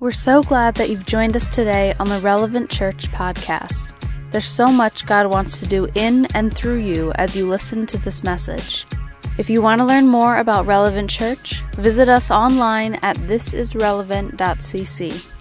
We're so glad that you've joined us today on the Relevant Church podcast. There's so much God wants to do in and through you as you listen to this message. If you want to learn more about Relevant Church, visit us online at thisisrelevant.cc.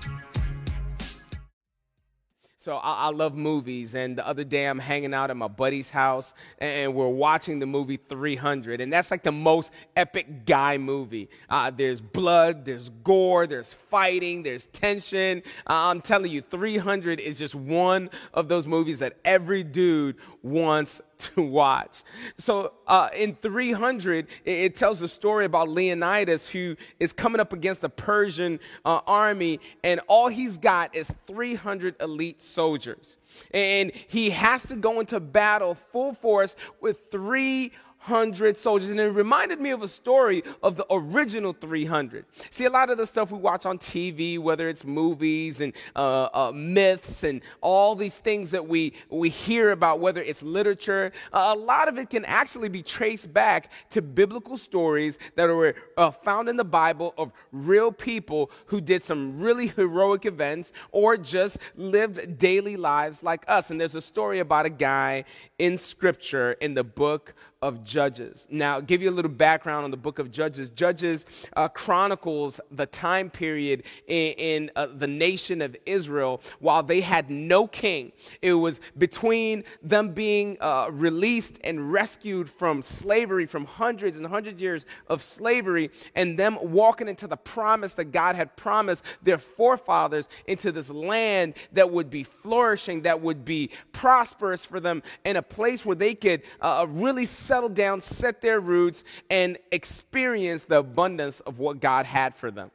So I, I, love movies, and the other day I'm hanging out at my buddy's house, and we're watching the movie 300, and that's like the most epic guy movie. Uh, there's blood, there's gore, there's fighting, there's tension. Uh, I'm telling you, 300 is just one of those movies that every dude wants to watch. So uh, in 300, it, it, tells a story about Leonidas who is coming up against the Persian uh, army, and all he's got is 300 elite soldiers. And he has to go into battle full force with 300 300 soldiers. And it reminded me of a story of the original 300. See, a lot of the stuff we watch on TV, whether it's movies and uh, uh, myths and all these things that we, we hear about, whether it's literature, uh, a lot of it can actually be traced back to biblical stories that were uh, found in the Bible of real people who did some really heroic events or just lived daily lives like us. And there's a story about a guy in Scripture in the book of Judges. Now, give you a little background on the book of Judges. Judges uh, chronicles the time period in, in uh, the nation of Israel while they had no king. It was between them being uh, released and rescued from slavery, from hundreds and hundreds of years of slavery, and them walking into the promise that God had promised their forefathers into this land that would be flourishing, that would be prosperous for them, in a place where they could uh, really settle down, set their roots, and experience the abundance of what God had for them.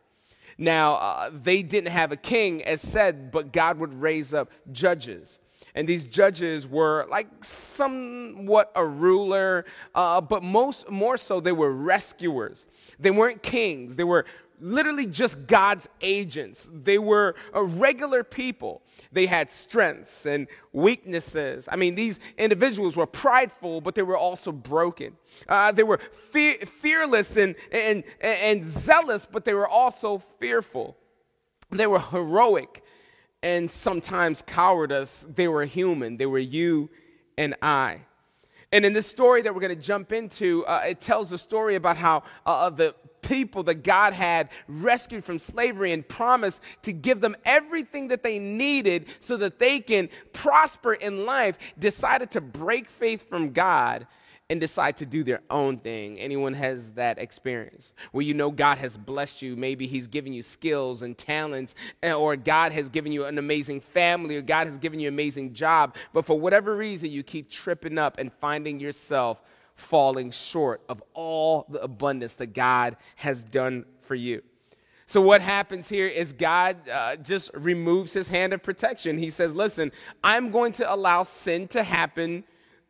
Now, uh, they didn't have a king, as said, but God would raise up judges. And these judges were like somewhat a ruler, uh, but most more so they were rescuers. They weren't kings. They were literally just God's agents. They were regular people. They had strengths and weaknesses. I mean, these individuals were prideful, but they were also broken. Uh, they were fear, fearless and, and, and zealous, but they were also fearful. They were heroic and sometimes cowardice. They were human. They were you and I. And in this story that we're going to jump into, uh, it tells the story about how uh, the people that God had rescued from slavery and promised to give them everything that they needed so that they can prosper in life, decided to break faith from God and decide to do their own thing. Anyone has that experience? Where you know God has blessed you, maybe He's given you skills and talents, eh, or God has given you an amazing family, or God has given you an amazing job, but for whatever reason, you keep tripping up and finding yourself falling short of all the abundance that God has done for you. So, what happens here is God uh, just removes his hand of protection. He says, Listen, I'm going to allow sin to happen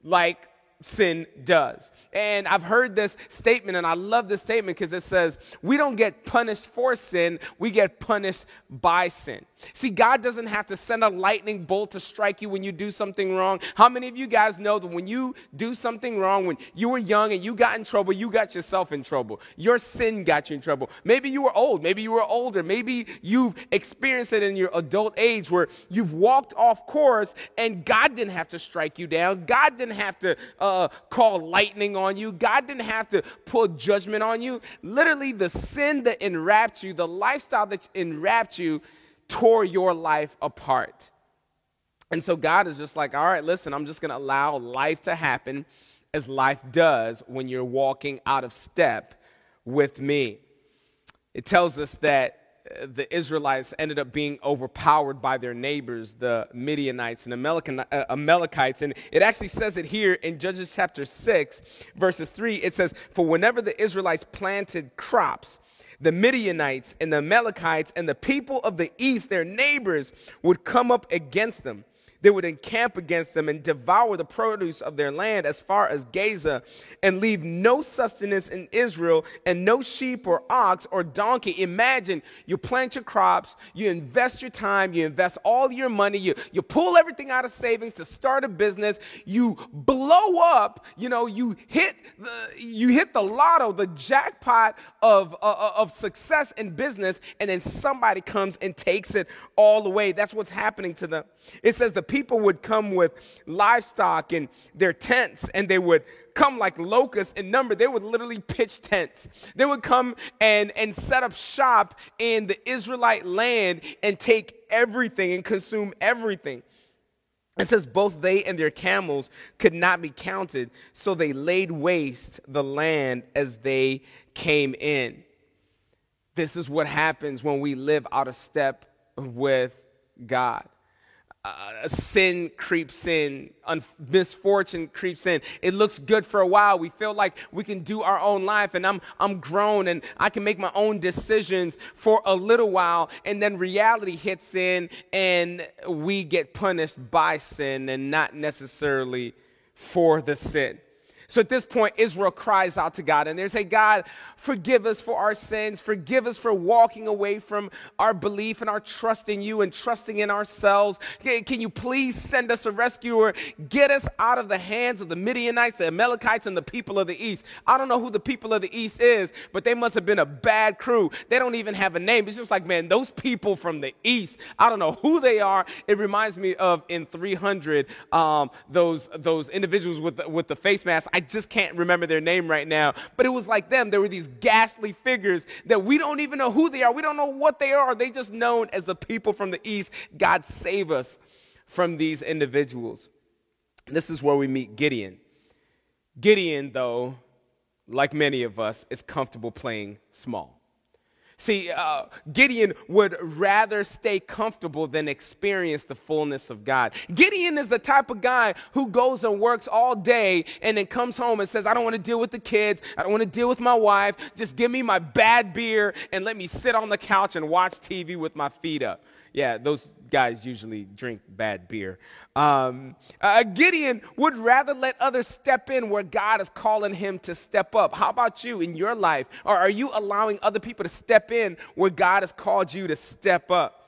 like sin does. And I've heard this statement, and I love this statement because it says, We don't get punished for sin, we get punished by sin. See, God doesn't have to send a lightning bolt to strike you when you do something wrong. How many of you guys know that when you do something wrong, when you were young and you got in trouble, you got yourself in trouble? Your sin got you in trouble. Maybe you were old, maybe you were older, maybe you've experienced it in your adult age where you've walked off course and God didn't have to strike you down. God didn't have to uh, call lightning on you. God didn't have to pull judgment on you. Literally, the sin that enwrapped you, the lifestyle that enwrapped you, tore your life apart. And so God is just like, all right, listen, I'm just going to allow life to happen as life does when you're walking out of step with me. It tells us that uh, the Israelites ended up being overpowered by their neighbors, the Midianites and uh, Amalekites. And it actually says it here in Judges chapter 6, verses 3. It says, For whenever the Israelites planted crops, the Midianites and the Amalekites and the people of the east, their neighbors, would come up against them. They would encamp against them and devour the produce of their land as far as Gaza and leave no sustenance in Israel and no sheep or ox or donkey. Imagine you plant your crops, you invest your time, you invest all your money, you, you pull everything out of savings to start a business, you blow up, you know, you hit the, you hit the lotto, the jackpot of, uh, uh of success in business, and then somebody comes and takes it all away. That's what's happening to them. It says the people would come with livestock and their tents and they would come like locusts in number. They would literally pitch tents. They would come and, and set up shop in the Israelite land and take everything and consume everything. It says both they and their camels could not be counted, so they laid waste the land as they came in. This is what happens when we live out of step with God. Uh, sin creeps in, un- misfortune creeps in. It looks good for a while. We feel like we can do our own life, and I'm I'm grown and I can make my own decisions for a little while, and then reality hits in, and we get punished by sin and not necessarily for the sin. So at this point, Israel cries out to God and they say, God, forgive us for our sins. Forgive us for walking away from our belief and our trust in you and trusting in ourselves. Can you please send us a rescuer? Get us out of the hands of the Midianites, the Amalekites, and the people of the East. I don't know who the people of the East is, but they must have been a bad crew. They don't even have a name. It's just like, man, those people from the East, I don't know who they are. It reminds me of in 300, um, those, those individuals with the, with the face mask. I just can't remember their name right now, but it was like them. There were these ghastly figures that we don't even know who they are. We don't know what they are. They just known as the people from the East. God save us from these individuals. This is where we meet Gideon. Gideon, though, like many of us, is comfortable playing small. See, uh, Gideon would rather stay comfortable than experience the fullness of God. Gideon is the type of guy who goes and works all day and then comes home and says, I don't want to deal with the kids. I don't want to deal with my wife. Just give me my bad beer and let me sit on the couch and watch TV with my feet up. Yeah, those guys usually drink bad beer. Um, uh, Gideon would rather let others step in where God is calling him to step up. How about you in your life? Or are you allowing other people to step in where God has called you to step up?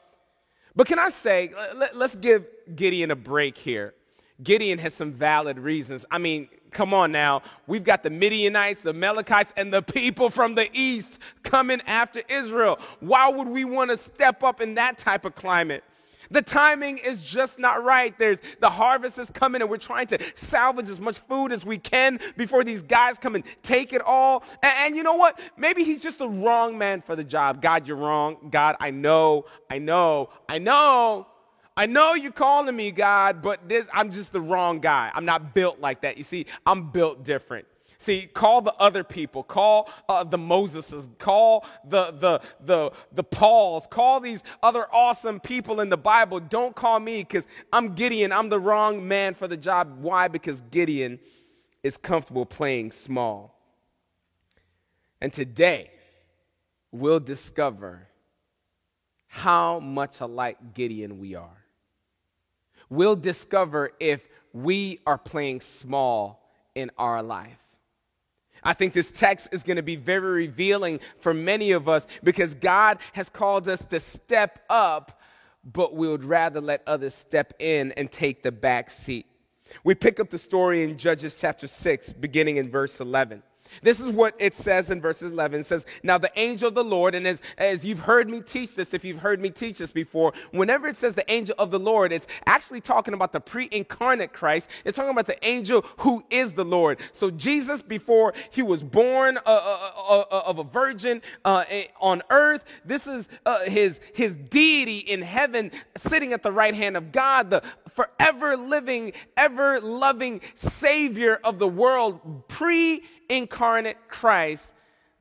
But can I say, let, let's give Gideon a break here. Gideon has some valid reasons. I mean, come on now. We've got the Midianites, the Amalekites, and the people from the east coming after Israel. Why would we want to step up in that type of climate? The timing is just not right. There's the harvest is coming and we're trying to salvage as much food as we can before these guys come and take it all. And, and, you know what? Maybe he's just the wrong man for the job. God, you're wrong. God, I know, I know, I know. I know you're calling me God, but this, I'm just the wrong guy. I'm not built like that. You see, I'm built different. See, call the other people, call uh, the Moseses, call the, the, the, the Pauls, call these other awesome people in the Bible. Don't call me because I'm Gideon. I'm the wrong man for the job. Why? Because Gideon is comfortable playing small. And today, we'll discover how much alike Gideon we are. We'll discover if we are playing small in our life. I think this text is going to be very revealing for many of us because God has called us to step up, but we would rather let others step in and take the back seat. We pick up the story in Judges chapter 6, beginning in verse 11. This is what it says in verses 11. It says, Now the angel of the Lord, and as, as you've heard me teach this, if you've heard me teach this before, whenever it says the angel of the Lord, it's actually talking about the pre incarnate Christ. It's talking about the angel who is the Lord. So Jesus, before he was born uh, uh, uh, of a virgin eh, on earth, this is his, his deity in heaven sitting at the right hand of God, the forever living, ever loving Savior of the world, pre incarnate Christ,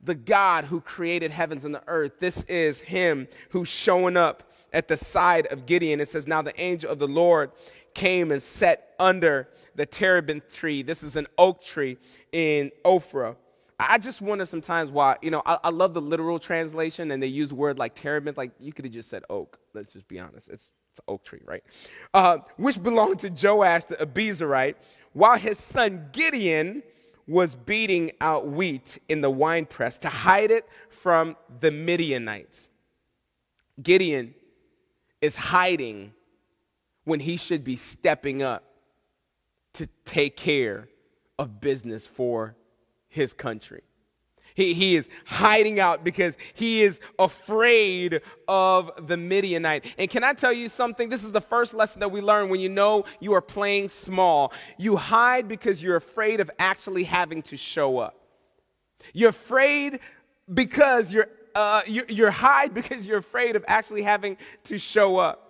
the God who created heavens and the earth. This is Him who's showing up at the side of Gideon. It says, Now the angel of the Lord came and sat under the terebinth tree. This is an oak tree in Ophrah. I just wonder sometimes why, you know, I, I, love the literal translation and they use word like terebinth. Like you could have just said oak. Let's just be honest. It's It's an oak tree, right? Uh, which belonged to Joash the Abiezrite, while his son Gideon was beating out wheat in the winepress to hide it from the Midianites. Gideon is hiding when he should be stepping up to take care of business for his country. He, he is hiding out because he is afraid of the Midianite. And can I tell you something? This is the first lesson that we learn when you know you are playing small. You hide because you're afraid of actually having to show up. You're afraid because you're, uh, you're, you're hide because you're afraid of actually having to show up.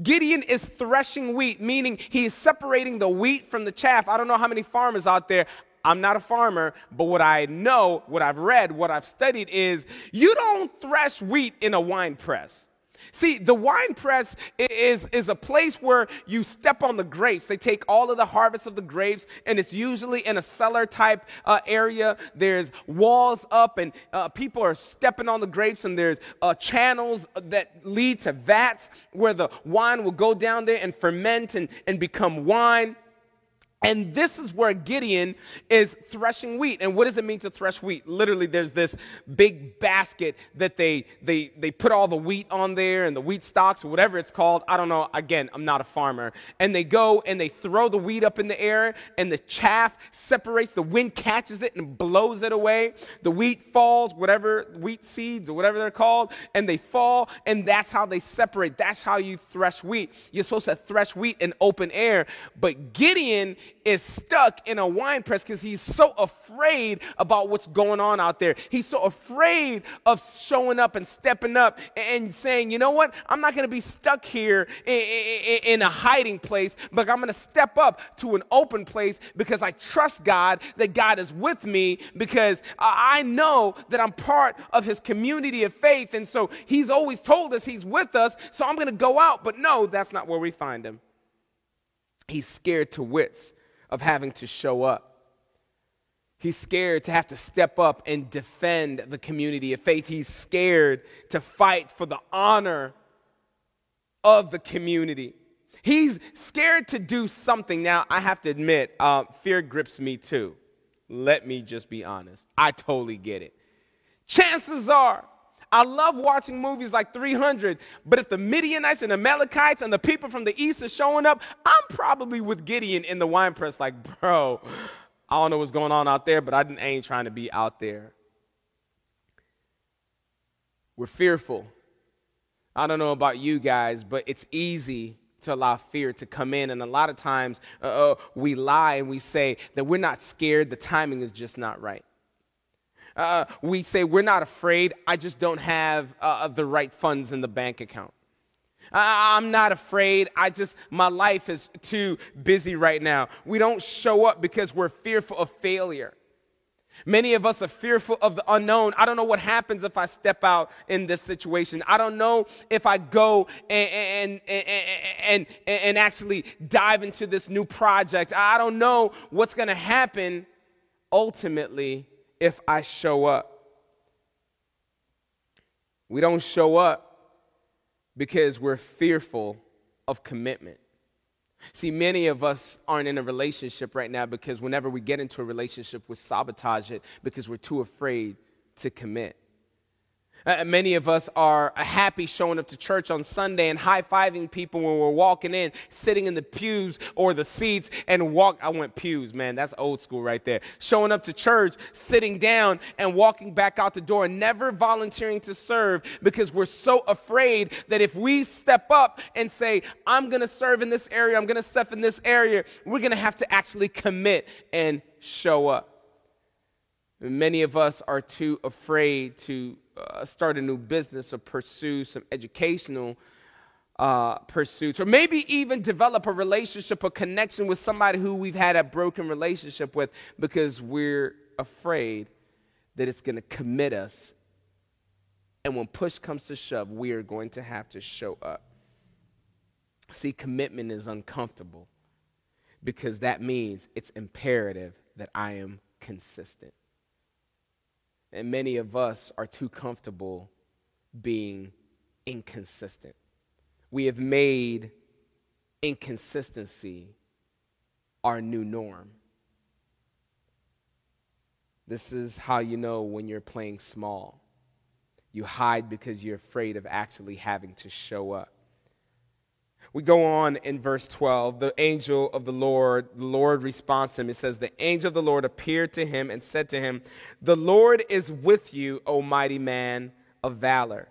Gideon is threshing wheat, meaning he is separating the wheat from the chaff. I don't know how many farmers out there. I'm not a farmer, but what I know, what I've read, what I've studied is you don't thresh wheat in a wine press. See, the wine press is, is a place where you step on the grapes. They take all of the harvest of the grapes, and it's usually in a cellar type uh, area. There's walls up, and uh, people are stepping on the grapes, and there's uh, channels that lead to vats where the wine will go down there and ferment and, and become wine. And this is where Gideon is threshing wheat. And what does it mean to thresh wheat? Literally, there's this big basket that they, they, they put all the wheat on there and the wheat stalks or whatever it's called. I don't know. Again, I'm not a farmer. And they go and they throw the wheat up in the air and the chaff separates. The wind catches it and blows it away. The wheat falls, whatever, wheat seeds or whatever they're called, and they fall. And that's how they separate. That's how you thresh wheat. You're supposed to thresh wheat in open air. But Gideon is stuck in a wine press because he's so afraid about what's going on out there. He's so afraid of showing up and stepping up and saying, you know what? I'm not going to be stuck here in, a hiding place, but I'm going to step up to an open place because I trust God that God is with me because I know that I'm part of his community of faith. And so he's always told us he's with us. So I'm going to go out. But no, that's not where we find him. He's scared to wits of having to show up. He's scared to have to step up and defend the community of faith. He's scared to fight for the honor of the community. He's scared to do something. Now, I have to admit, uh, fear grips me too. Let me just be honest. I totally get it. Chances are, I love watching movies like 300, but if the Midianites and Amalekites and the people from the east are showing up, I'm probably with Gideon in the wine press, like, bro, I don't know what's going on out there, but I ain't trying to be out there. We're fearful. I don't know about you guys, but it's easy to allow fear to come in. And a lot of times uh we lie and we say that we're not scared, the timing is just not right. Uh, we say, We're not afraid, I just don't have uh, the right funds in the bank account. I'm not afraid. I just, my life is too busy right now. We don't show up because we're fearful of failure. Many of us are fearful of the unknown. I don't know what happens if I step out in this situation. I don't know if I go and, and, and, and, and actually dive into this new project. I don't know what's going to happen ultimately if I show up. We don't show up because we're fearful of commitment. See, many of us aren't in a relationship right now because whenever we get into a relationship, we sabotage it because we're too afraid to commit. Uh, many of us are happy showing up to church on Sunday and high fiving people when we're walking in, sitting in the pews or the seats and walk. I went pews, man. That's old school right there. Showing up to church, sitting down and walking back out the door, never volunteering to serve because we're so afraid that if we step up and say, I'm going to serve in this area, I'm going to step in this area, we're going to have to actually commit and show up. Many of us are too afraid to uh, start a new business or pursue some educational uh, pursuits, or maybe even develop a relationship, a connection with somebody who we've had a broken relationship with because we're afraid that it's going to commit us. And when push comes to shove, we are going to have to show up. See, commitment is uncomfortable because that means it's imperative that I am consistent. And many of us are too comfortable being inconsistent. We have made inconsistency our new norm. This is how you know when you're playing small. You hide because you're afraid of actually having to show up. We go on in verse 12. The angel of the Lord, the Lord responds to him. It says, The angel of the Lord appeared to him and said to him, The Lord is with you, O mighty man of valor.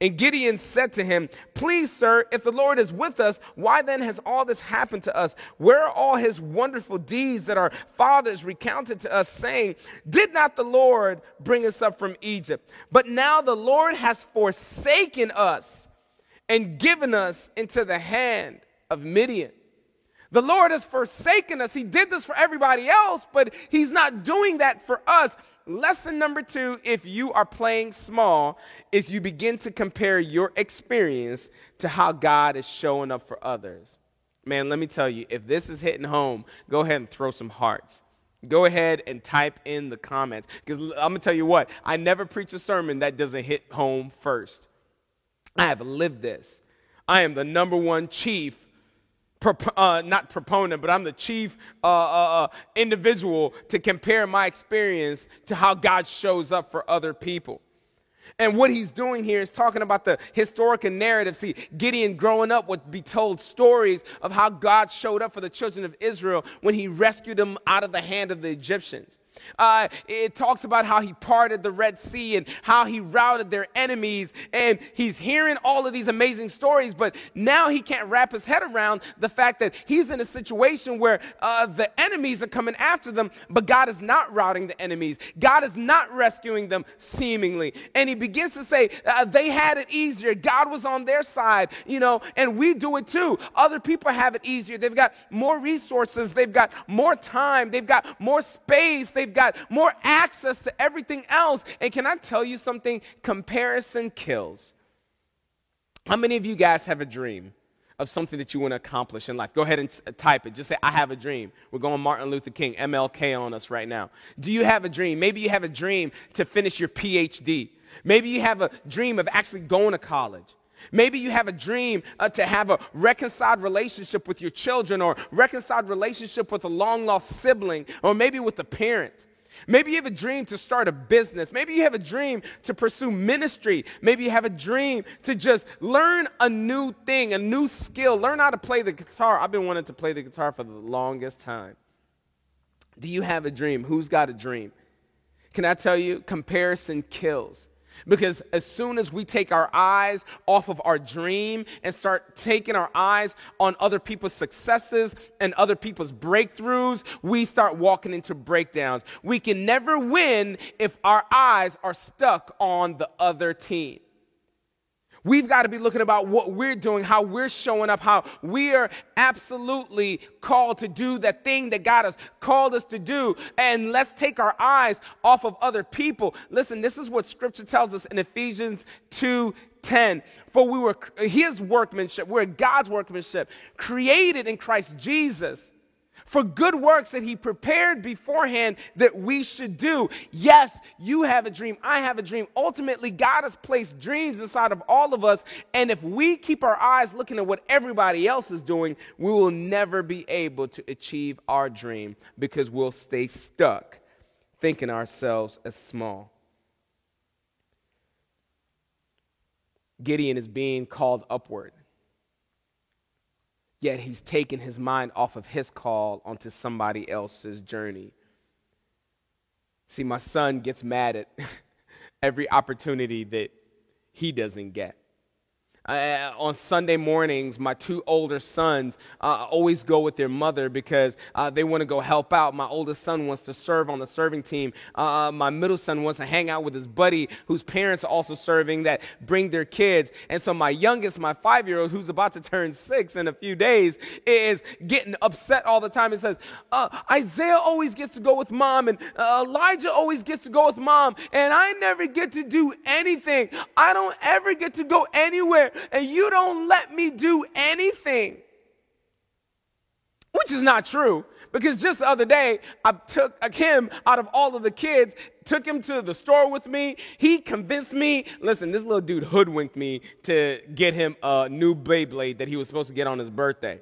And Gideon said to him, Please, sir, if the Lord is with us, why then has all this happened to us? Where are all his wonderful deeds that our fathers recounted to us, saying, Did not the Lord bring us up from Egypt? But now the Lord has forsaken us and given us into the hand of Midian. The Lord has forsaken us. He did this for everybody else, but He's not doing that for us. Lesson number two, if you are playing small, is you begin to compare your experience to how God is showing up for others. Man, let me tell you, if this is hitting home, go ahead and throw some hearts. Go ahead and type in the comments. Because I'm going to tell you what, I never preach a sermon that doesn't hit home first. I have lived this. I am the number one chief uh, not proponent, but I'm the chief uh, uh, uh, individual to compare my experience to how God shows up for other people. And what he's doing here is talking about the historical narrative. See, Gideon growing up would be told stories of how God showed up for the children of Israel when he rescued them out of the hand of the Egyptians. Uh, it talks about how he parted the Red Sea and how he routed their enemies. And he's hearing all of these amazing stories, but now he can't wrap his head around the fact that he's in a situation where uh, the enemies are coming after them, but God is not routing the enemies. God is not rescuing them seemingly. And he begins to say, uh, they had it easier. God was on their side, you know, and we do it too. Other people have it easier. They've got more resources, they've got more time, they've got more space. They They've got more access to everything else. And can I tell you something? Comparison kills. How many of you guys have a dream of something that you want to accomplish in life? Go ahead and t- type it. Just say, I have a dream. We're going Martin Luther King, MLK on us right now. Do you have a dream? Maybe you have a dream to finish your PhD. Maybe you have a dream of actually going to college. Maybe you have a dream uh, to have a reconciled relationship with your children or reconciled relationship with a long lost sibling or maybe with a parent. Maybe you have a dream to start a business. Maybe you have a dream to pursue ministry. Maybe you have a dream to just learn a new thing, a new skill, learn how to play the guitar. I've been wanting to play the guitar for the longest time. Do you have a dream? Who's got a dream? Can I tell you, comparison kills. Because as soon as we take our eyes off of our dream and start taking our eyes on other people's successes and other people's breakthroughs, we start walking into breakdowns. We can never win if our eyes are stuck on the other team. We've got to be looking about what we're doing, how we're showing up, how we are absolutely called to do that thing that God has called us to do. And let's take our eyes off of other people. Listen, this is what scripture tells us in Ephesians 2 10. For we were his workmanship, we're God's workmanship, created in Christ Jesus for good works that he prepared beforehand that we should do. Yes, you have a dream. I have a dream. Ultimately, God has placed dreams inside of all of us. And if we keep our eyes looking at what everybody else is doing, we will never be able to achieve our dream because we'll stay stuck thinking ourselves as small. Gideon is being called upward yet he's taken his mind off of his call onto somebody else's journey. See, my son gets mad at every opportunity that he doesn't get. Uh, on Sunday mornings, my two older sons uh, always go with their mother because uh, they want to go help out. My oldest son wants to serve on the serving team. Uh, my middle son wants to hang out with his buddy whose parents are also serving that bring their kids. And so my youngest, my five year old, who's about to turn six in a few days, is getting upset all the time and says, uh, Isaiah always gets to go with mom and uh, Elijah always gets to go with mom and I never get to do anything. I don't ever get to go anywhere and you don't let me do anything. Which is not true because just the other day I took uh, him out of all of the kids, took him to the store with me. He convinced me. Listen, this little dude hoodwinked me to get him a new Beyblade that he was supposed to get on his birthday.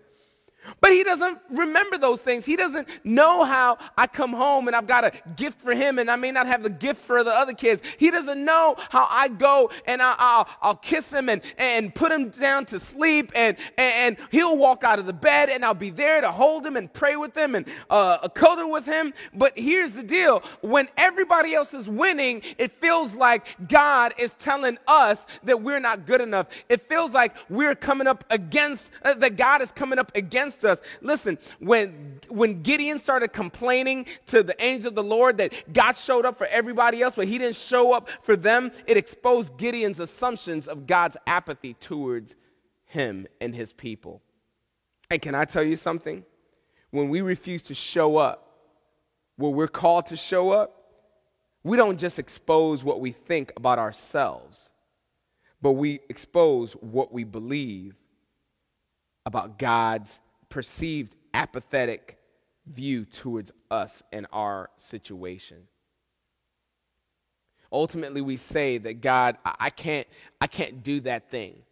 But he doesn't remember those things. He doesn't know how I come home and I've got a gift for him and I may not have the gift for the other kids. He doesn't know how I go and I, will kiss him and, and put him down to sleep and, and he'll walk out of the bed and I'll be there to hold him and pray with him and uh, cuddle with him. But here's the deal. When everybody else is winning, it feels like God is telling us that we're not good enough. It feels like we're coming up against, uh, that God is coming up against against us. Listen, when, when Gideon started complaining to the angel of the Lord that God showed up for everybody else, but he didn't show up for them, it exposed Gideon's assumptions of God's apathy towards him and his people. And can I tell you something? When we refuse to show up where we're called to show up, we don't just expose what we think about ourselves, but we expose what we believe about God's perceived apathetic view towards us and our situation. Ultimately, we say that God, I can't, I can't do that thing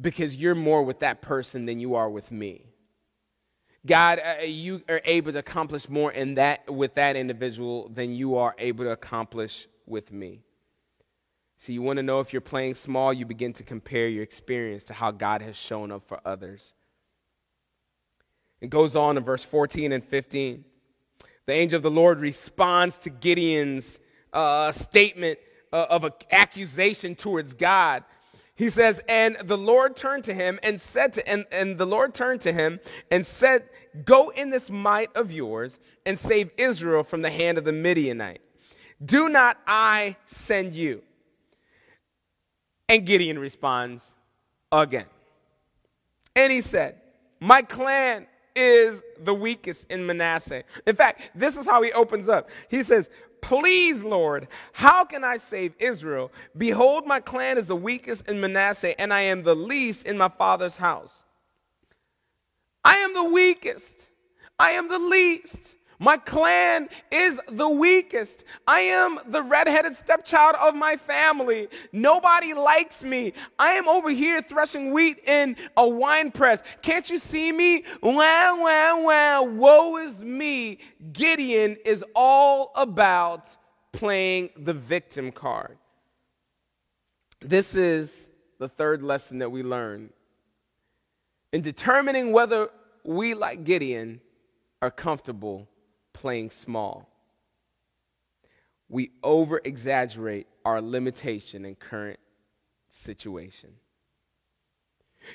because you're more with that person than you are with me. God, uh, you are able to accomplish more in that with that individual than you are able to accomplish with me. So you want to know if you're playing small, you begin to compare your experience to how God has shown up for others. It goes on in verse 14 and 15. The angel of the Lord responds to Gideon's uh, statement uh, of an accusation towards God. He says, and the Lord turned to him and said to, and, and the Lord turned to him and said, Go in this might of yours and save Israel from the hand of the Midianite. Do not I send you? And Gideon responds again. And he said, My clan is the weakest in Manasseh. In fact, this is how he opens up. He says, Please, Lord, how can I save Israel? Behold, my clan is the weakest in Manasseh, and I am the least in my father's house. I am the weakest. I am the least. My clan is the weakest. I am the redheaded stepchild of my family. Nobody likes me. I am over here threshing wheat in a wine press. Can't you see me? Wow, wow, wow. Woe is me. Gideon is all about playing the victim card. This is the third lesson that we learn. In determining whether we, like Gideon, are comfortable playing small. We over exaggerate our limitation in current situation.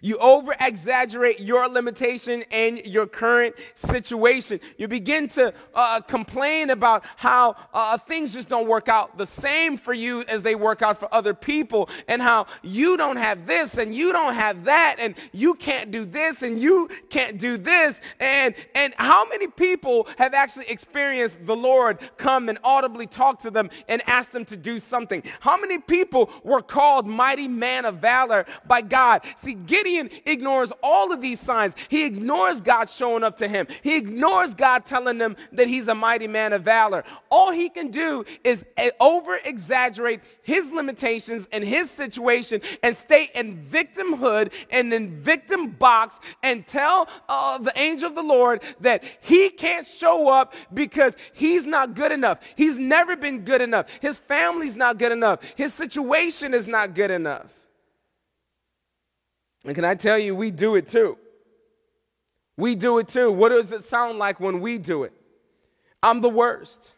You over exaggerate your limitation and your current situation. You begin to uh, complain about how uh, things just don't work out the same for you as they work out for other people, and how you don't have this and you don't have that, and you can't do this and you can't do this. And, and how many people have actually experienced the Lord come and audibly talk to them and ask them to do something? How many people were called mighty man of valor by God? See, Gideon ignores all of these signs. He ignores God showing up to him. He ignores God telling him that he's a mighty man of valor. All he can do is over exaggerate his limitations and his situation and stay in victimhood and in victim box and tell uh, the angel of the Lord that he can't show up because he's not good enough. He's never been good enough. His family's not good enough. His situation is not good enough. And can I tell you, we do it too. We do it too. What does it sound like when we do it? I'm the worst.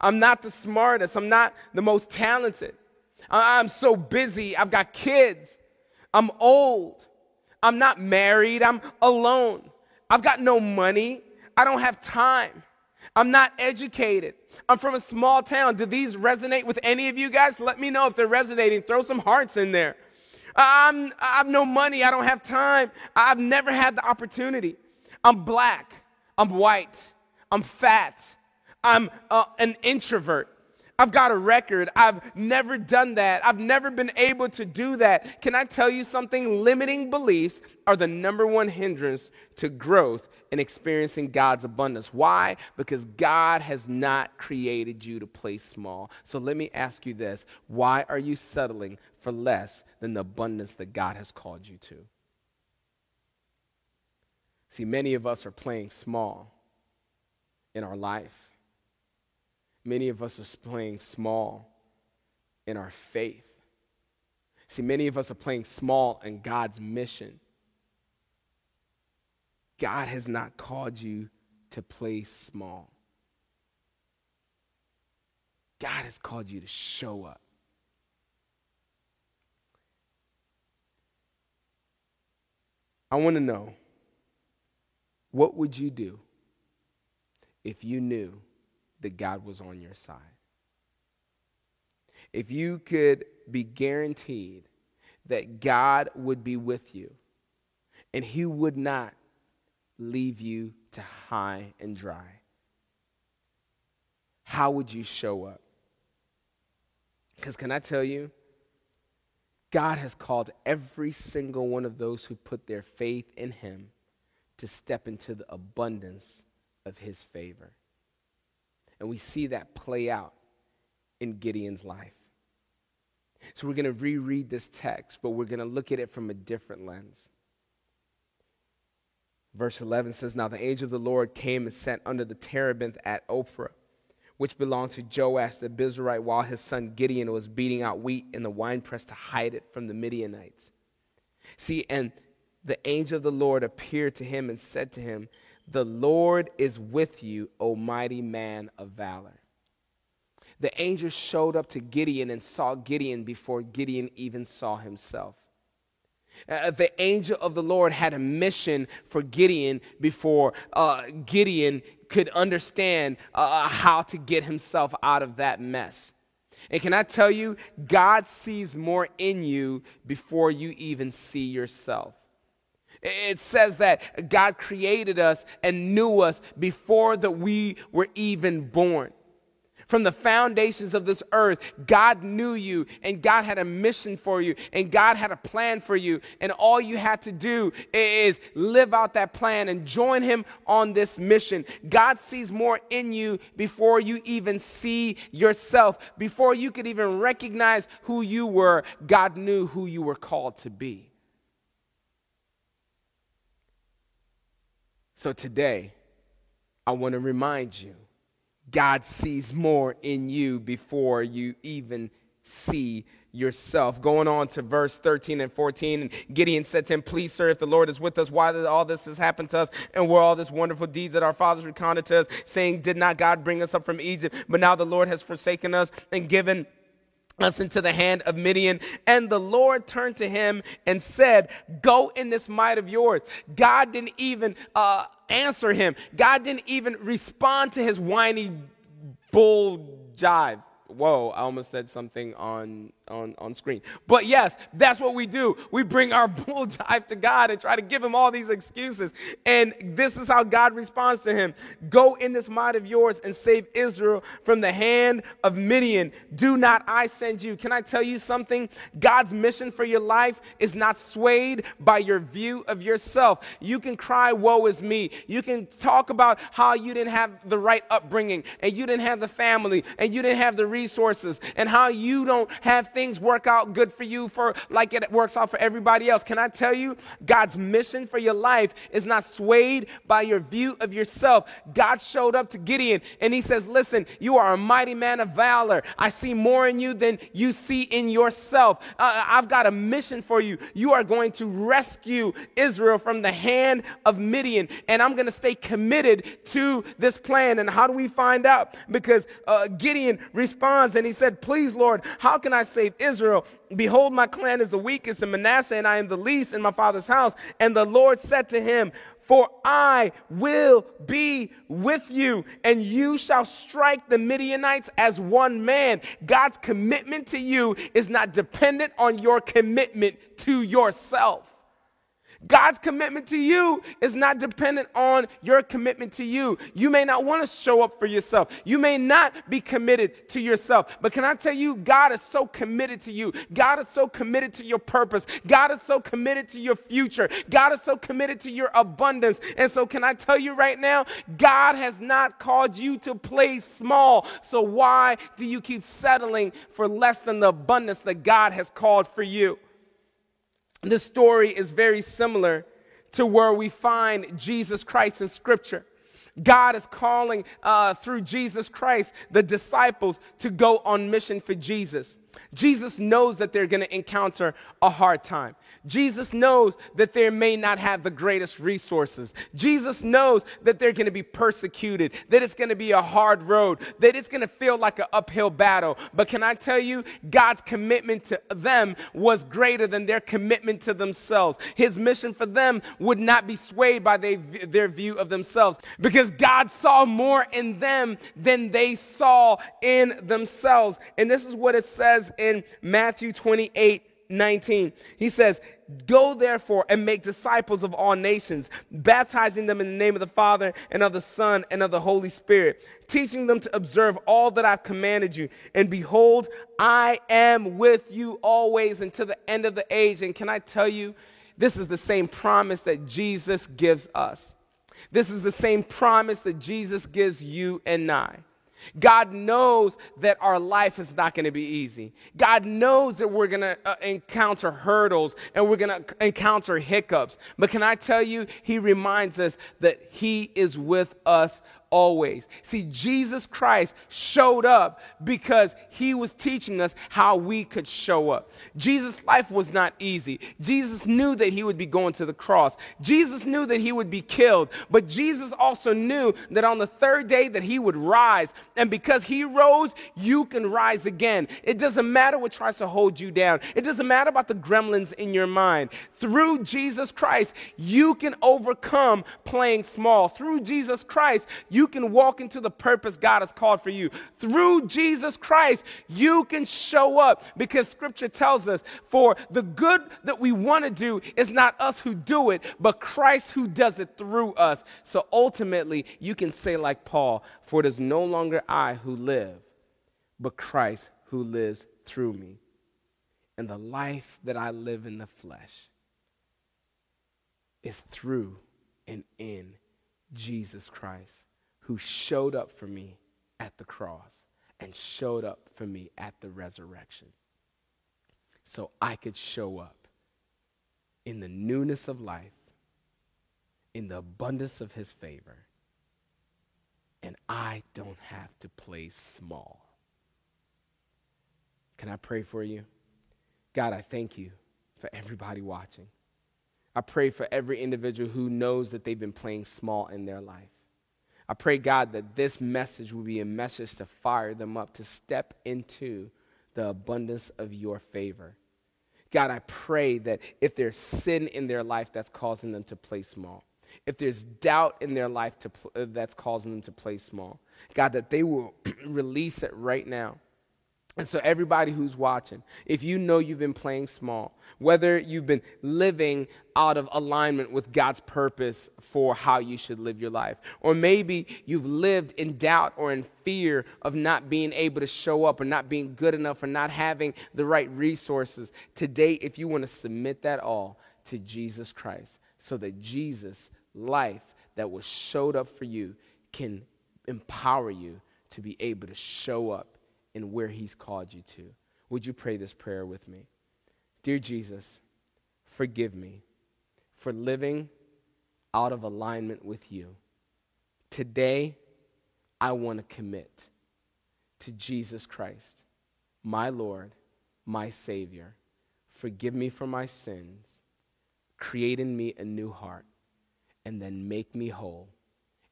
I'm not the smartest. I'm not the most talented. I'm so busy. I've got kids. I'm old. I'm not married. I'm alone. I've got no money. I don't have time. I'm not educated. I'm from a small town. Do these resonate with any of you guys? Let me know if they're resonating. Throw some hearts in there. I'm, I have no money. I don't have time. I've never had the opportunity. I'm black. I'm white. I'm fat. I'm uh, an introvert. I've got a record. I've never done that. I've never been able to do that. Can I tell you something? Limiting beliefs are the number one hindrance to growth and experiencing God's abundance. Why? Because God has not created you to play small. So let me ask you this why are you settling for less than the abundance that God has called you to? See, many of us are playing small in our life. Many of us are playing small in our faith. See, many of us are playing small in God's mission. God has not called you to play small. God has called you to show up. I want to know what would you do if you knew that God was on your side? If you could be guaranteed that God would be with you and He would not leave you to high and dry? How would you show up? Because, can I tell you, God has called every single one of those who put their faith in Him to step into the abundance of His favor. And we see that play out in Gideon's life. So, we're going to reread this text, but we're going to look at it from a different lens. Verse 11 says, Now the angel of the Lord came and sat under the terebinth at Ophrah, which belonged to Joash the Abiezrite, while his son Gideon was beating out wheat in the winepress to hide it from the Midianites. See, and the angel of the Lord appeared to him and said to him, The Lord is with you, O mighty man of valor. The angel showed up to Gideon and saw Gideon before Gideon even saw himself. Uh, the angel of the Lord had a mission for Gideon before uh, Gideon could understand uh, how to get himself out of that mess. And can I tell you, God sees more in you before you even see yourself. It says that God created us and knew us before that we were even born. From the foundations of this earth, God knew you and God had a mission for you and God had a plan for you. And all you had to do is live out that plan and join Him on this mission. God sees more in you before you even see yourself. Before you could even recognize who you were, God knew who you were called to be. So today, I want to remind you God sees more in you before you even see yourself. Going on to verse 13 and 14, and Gideon said to him, Please, sir, if the Lord is with us, why did all this has happened to us? And were all this wonderful deeds that our fathers recounted to us, saying, Did not God bring us up from Egypt? But now the Lord has forsaken us and given us into the hand of Midian. And the Lord turned to him and said, Go in this might of yours. God didn't even uh, answer him, God didn't even respond to his whiny bull jive. Whoa, I almost said something on on, on screen. But yes, that's what we do. We bring our bull jive to God and try to give him all these excuses. And this is how God responds to him Go in this might of yours and save Israel from the hand of Midian. Do not I send you? Can I tell you something? God's mission for your life is not swayed by your view of yourself. You can cry, Woe is me. You can talk about how you didn't have the right upbringing and you didn't have the family and you didn't have the resources and how you don't have things work out good for you for like it works out for everybody else. Can I tell you, God's mission for your life is not swayed by your view of yourself. God showed up to Gideon and he says, Listen, you are a mighty man of valor. I see more in you than you see in yourself. Uh, I've got a mission for you. You are going to rescue Israel from the hand of Midian, and I'm going to stay committed to this plan. And how do we find out? Because uh, Gideon responds and he said, Please, Lord, how can I say Israel. Behold, my clan is the weakest in Manasseh, and I am the least in my father's house. And the Lord said to him, For I will be with you, and you shall strike the Midianites as one man. God's commitment to you is not dependent on your commitment to yourself. God's commitment to you is not dependent on your commitment to you. You may not want to show up for yourself. You may not be committed to yourself. But can I tell you, God is so committed to you. God is so committed to your purpose. God is so committed to your future. God is so committed to your abundance. And so, can I tell you right now, God has not called you to play small. So, why do you keep settling for less than the abundance that God has called for you? This story is very similar to where we find Jesus Christ in Scripture. God is calling uh, through Jesus Christ the disciples to go on mission for Jesus. Jesus knows that they're going to encounter a hard time. Jesus knows that they may not have the greatest resources. Jesus knows that they're going to be persecuted, that it's going to be a hard road, that it's going to feel like an uphill battle. But can I tell you, God's commitment to them was greater than their commitment to themselves. His mission for them would not be swayed by they, their view of themselves because God saw more in them than they saw in themselves. And this is what it says in Matthew 28 19. He says, Go therefore and make disciples of all nations, baptizing them in the name of the Father and of the Son and of the Holy Spirit, teaching them to observe all that I've commanded you. And behold, I am with you always until the end of the age. And can I tell you, this is the same promise that Jesus gives us. This is the same promise that Jesus gives you and I. God knows that our life is not going to be easy. God knows that we're going to uh, encounter hurdles and we're going to encounter hiccups. But can I tell you, He reminds us that He is with us always. See, Jesus Christ showed up because he was teaching us how we could show up. Jesus' life was not easy. Jesus knew that he would be going to the cross. Jesus knew that he would be killed, but Jesus also knew that on the third day that he would rise. And because he rose, you can rise again. It doesn't matter what tries to hold you down. It doesn't matter about the gremlins in your mind. Through Jesus Christ, you can overcome playing small. Through Jesus Christ, you you can walk into the purpose God has called for you. Through Jesus Christ, you can show up because scripture tells us for the good that we want to do is not us who do it, but Christ who does it through us. So ultimately, you can say, like Paul, for it is no longer I who live, but Christ who lives through me. And the life that I live in the flesh is through and in Jesus Christ who showed up for me at the cross and showed up for me at the resurrection. So I could show up in the newness of life, in the abundance of his favor, and I don't have to play small. Can I pray for you? God, I thank you for everybody watching. I pray for every individual who knows that they've been playing small in their life. I pray, God, that this message will be a message to fire them up, to step into the abundance of your favor. God, I pray that if there's sin in their life that's causing them to play small, if there's doubt in their life to, that's causing them to play small, God, that they will release it right now. And so, everybody who's watching, if you know you've been playing small, whether you've been living out of alignment with God's purpose for how you should live your life, or maybe you've lived in doubt or in fear of not being able to show up or not being good enough or not having the right resources, today, if you want to submit that all to Jesus Christ, so that Jesus' life that was showed up for you can empower you to be able to show up in where He's called you to. Would you pray this prayer with me? Dear Jesus, forgive me for living out of alignment with you. Today, I want to commit to Jesus Christ, my Lord, my Savior. Forgive me for my sins, create in me a new heart, and then make me whole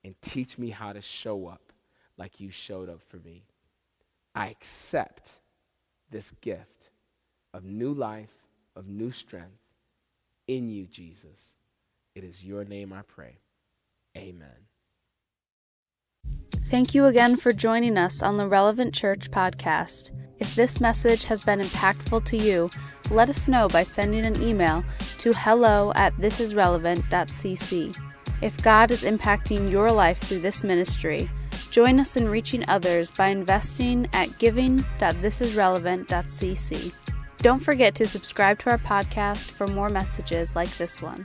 and teach me how to show up like you showed up for me. I accept this gift of new life, of new strength in you, Jesus. It is your name I pray. Amen. Thank you again for joining us on the Relevant Church podcast. If this message has been impactful to you, let us know by sending an email to hello at thisisrelevant.cc. If God is impacting your life through this ministry, join us in reaching others by investing at giving.thisisrelevant.cc. Don't forget to subscribe to our podcast for more messages like this one.